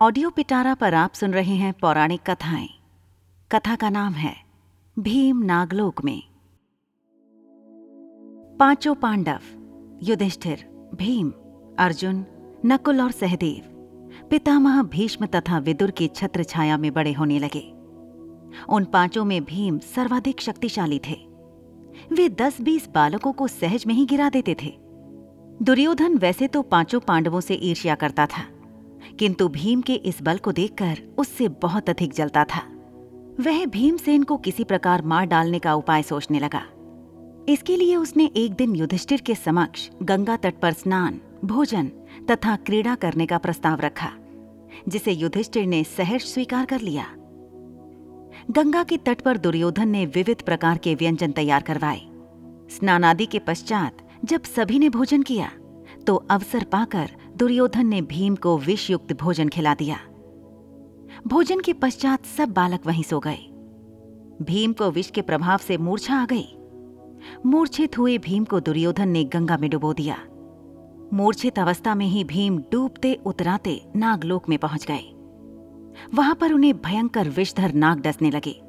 Audio पिटारा पर आप सुन रहे हैं पौराणिक कथाएँ। कथा का नाम है, भीम नागलोक में। पाँचों पांडव, युधिष्ठिर, भीम, अर्जुन, नकुल और सहदेव, पितामह भीष्म तथा विदुर की छत्र छाया में बड़े होने लगे। उन पाँचों में भीम सर्वाधिक शक्तिशाली थे। वे दस बीस बालकों को सहज में ही गिरा देते थे। दुर्योधन वैसे तो पाँचों पांडवों से ईर्ष्या करता था। किंतु भीम के इस बल को देखकर उससे बहुत अधिक जलता था। वह भीमसेन को किसी प्रकार मार डालने का उपाय सोचने लगा। इसके लिए उसने एक दिन युधिष्ठिर के समक्ष गंगा तट पर स्नान, भोजन तथा क्रीड़ा करने का प्रस्ताव रखा, जिसे युधिष्ठिर ने सहर्ष स्वीकार कर लिया। गंगा के तट पर दुर्योधन ने विविध प्रकार के व्यंजन तैयार करवाए। स्नानादि के पश्चात जब सभी ने भोजन किया तो अवसर पाकर दुर्योधन ने भीम को विषयुक्त भोजन खिला दिया। भोजन के पश्चात सब बालक वहीं सो गए। भीम को विष के प्रभाव से मूर्छा आ गई। मूर्छित हुए भीम को दुर्योधन ने गंगा में डुबो दिया। मूर्छित अवस्था में ही भीम डूबते उतराते नागलोक में पहुँच गए। वहाँ पर उन्हें भयंकर विषधर नाग डसने लगे,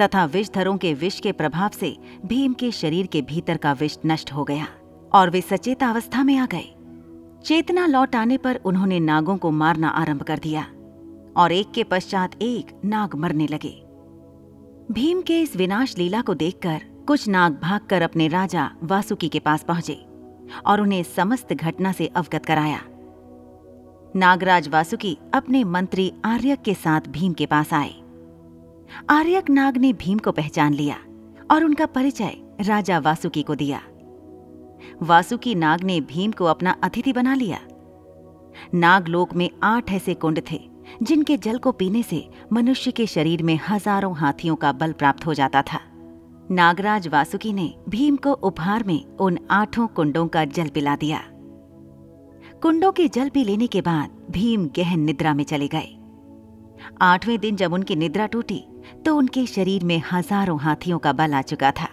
तथा विषधरों के विष के प्रभाव से भीम के शरीर के भीतर का विष नष्ट हो गया, और वे सचेत अवस्था में आ गए। चेतना लौट आने पर उन्होंने नागों को मारना आरंभ कर दिया, और एक के पश्चात एक नाग मरने लगे। भीम के इस विनाश लीला को देखकर कुछ नाग भागकर अपने राजा वासुकी के पास पहुँचे और उन्हें समस्त घटना से अवगत कराया। नागराज वासुकी अपने मंत्री आर्यक के साथ भीम के पास आए। आर्यक नाग ने भीम को पहचान लिया और उनका परिचय राजा वासुकी को दिया। वासुकी नाग ने भीम को अपना अतिथि बना लिया। नागलोक में आठ ऐसे कुंड थे, जिनके जल को पीने से मनुष्य के शरीर में हज़ारों हाथियों का बल प्राप्त हो जाता था। नागराज वासुकी ने भीम को उपहार में उन आठों कुंडों का जल पिला दिया। कुंडों के जल पी लेने के बाद भीम गहन निद्रा में चले गए। आठवें दिन जब उनकी निद्रा टूटी तो उनके शरीर में हज़ारों हाथियों का बल आ चुका था।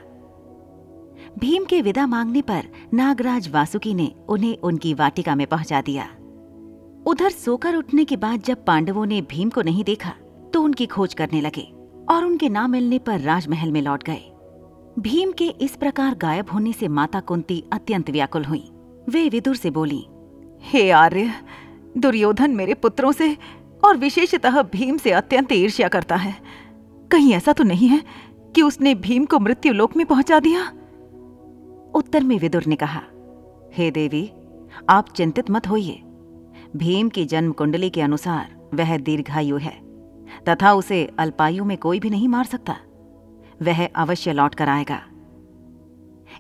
भीम के विदा मांगने पर नागराज वासुकी ने उन्हें उनकी वाटिका में पहुँचा दिया। उधर सोकर उठने के बाद जब पांडवों ने भीम को नहीं देखा तो उनकी खोज करने लगे और उनके ना मिलने पर राजमहल में लौट गए। भीम के इस प्रकार गायब होने से माता कुंती अत्यंत व्याकुल हुई। वे विदुर से बोली, हे आर्य, दुर्योधन मेरे पुत्रों से और विशेषतः भीम से अत्यंत ईर्ष्या करता है। कहीं ऐसा तो नहीं है कि उसने भीम को मृत्यु लोक में पहुँचा दिया? उत्तर में विदुर ने कहा, हे देवी, आप चिंतित मत होइए। भीम की जन्म कुंडली के अनुसार वह दीर्घायु है, तथा उसे अल्पायु में कोई भी नहीं मार सकता। वह अवश्य लौट कर आएगा।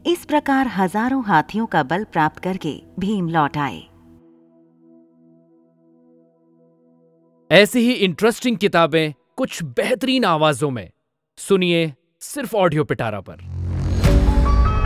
इस प्रकार हज़ारों हाथियों का बल प्राप्त करके भीम लौट आए। ऐसी ही इंटरेस्टिंग किताबें कुछ बेहतरीन आवाजों में। सुनिए सिर्फ़ ऑडियो पिटारा पर।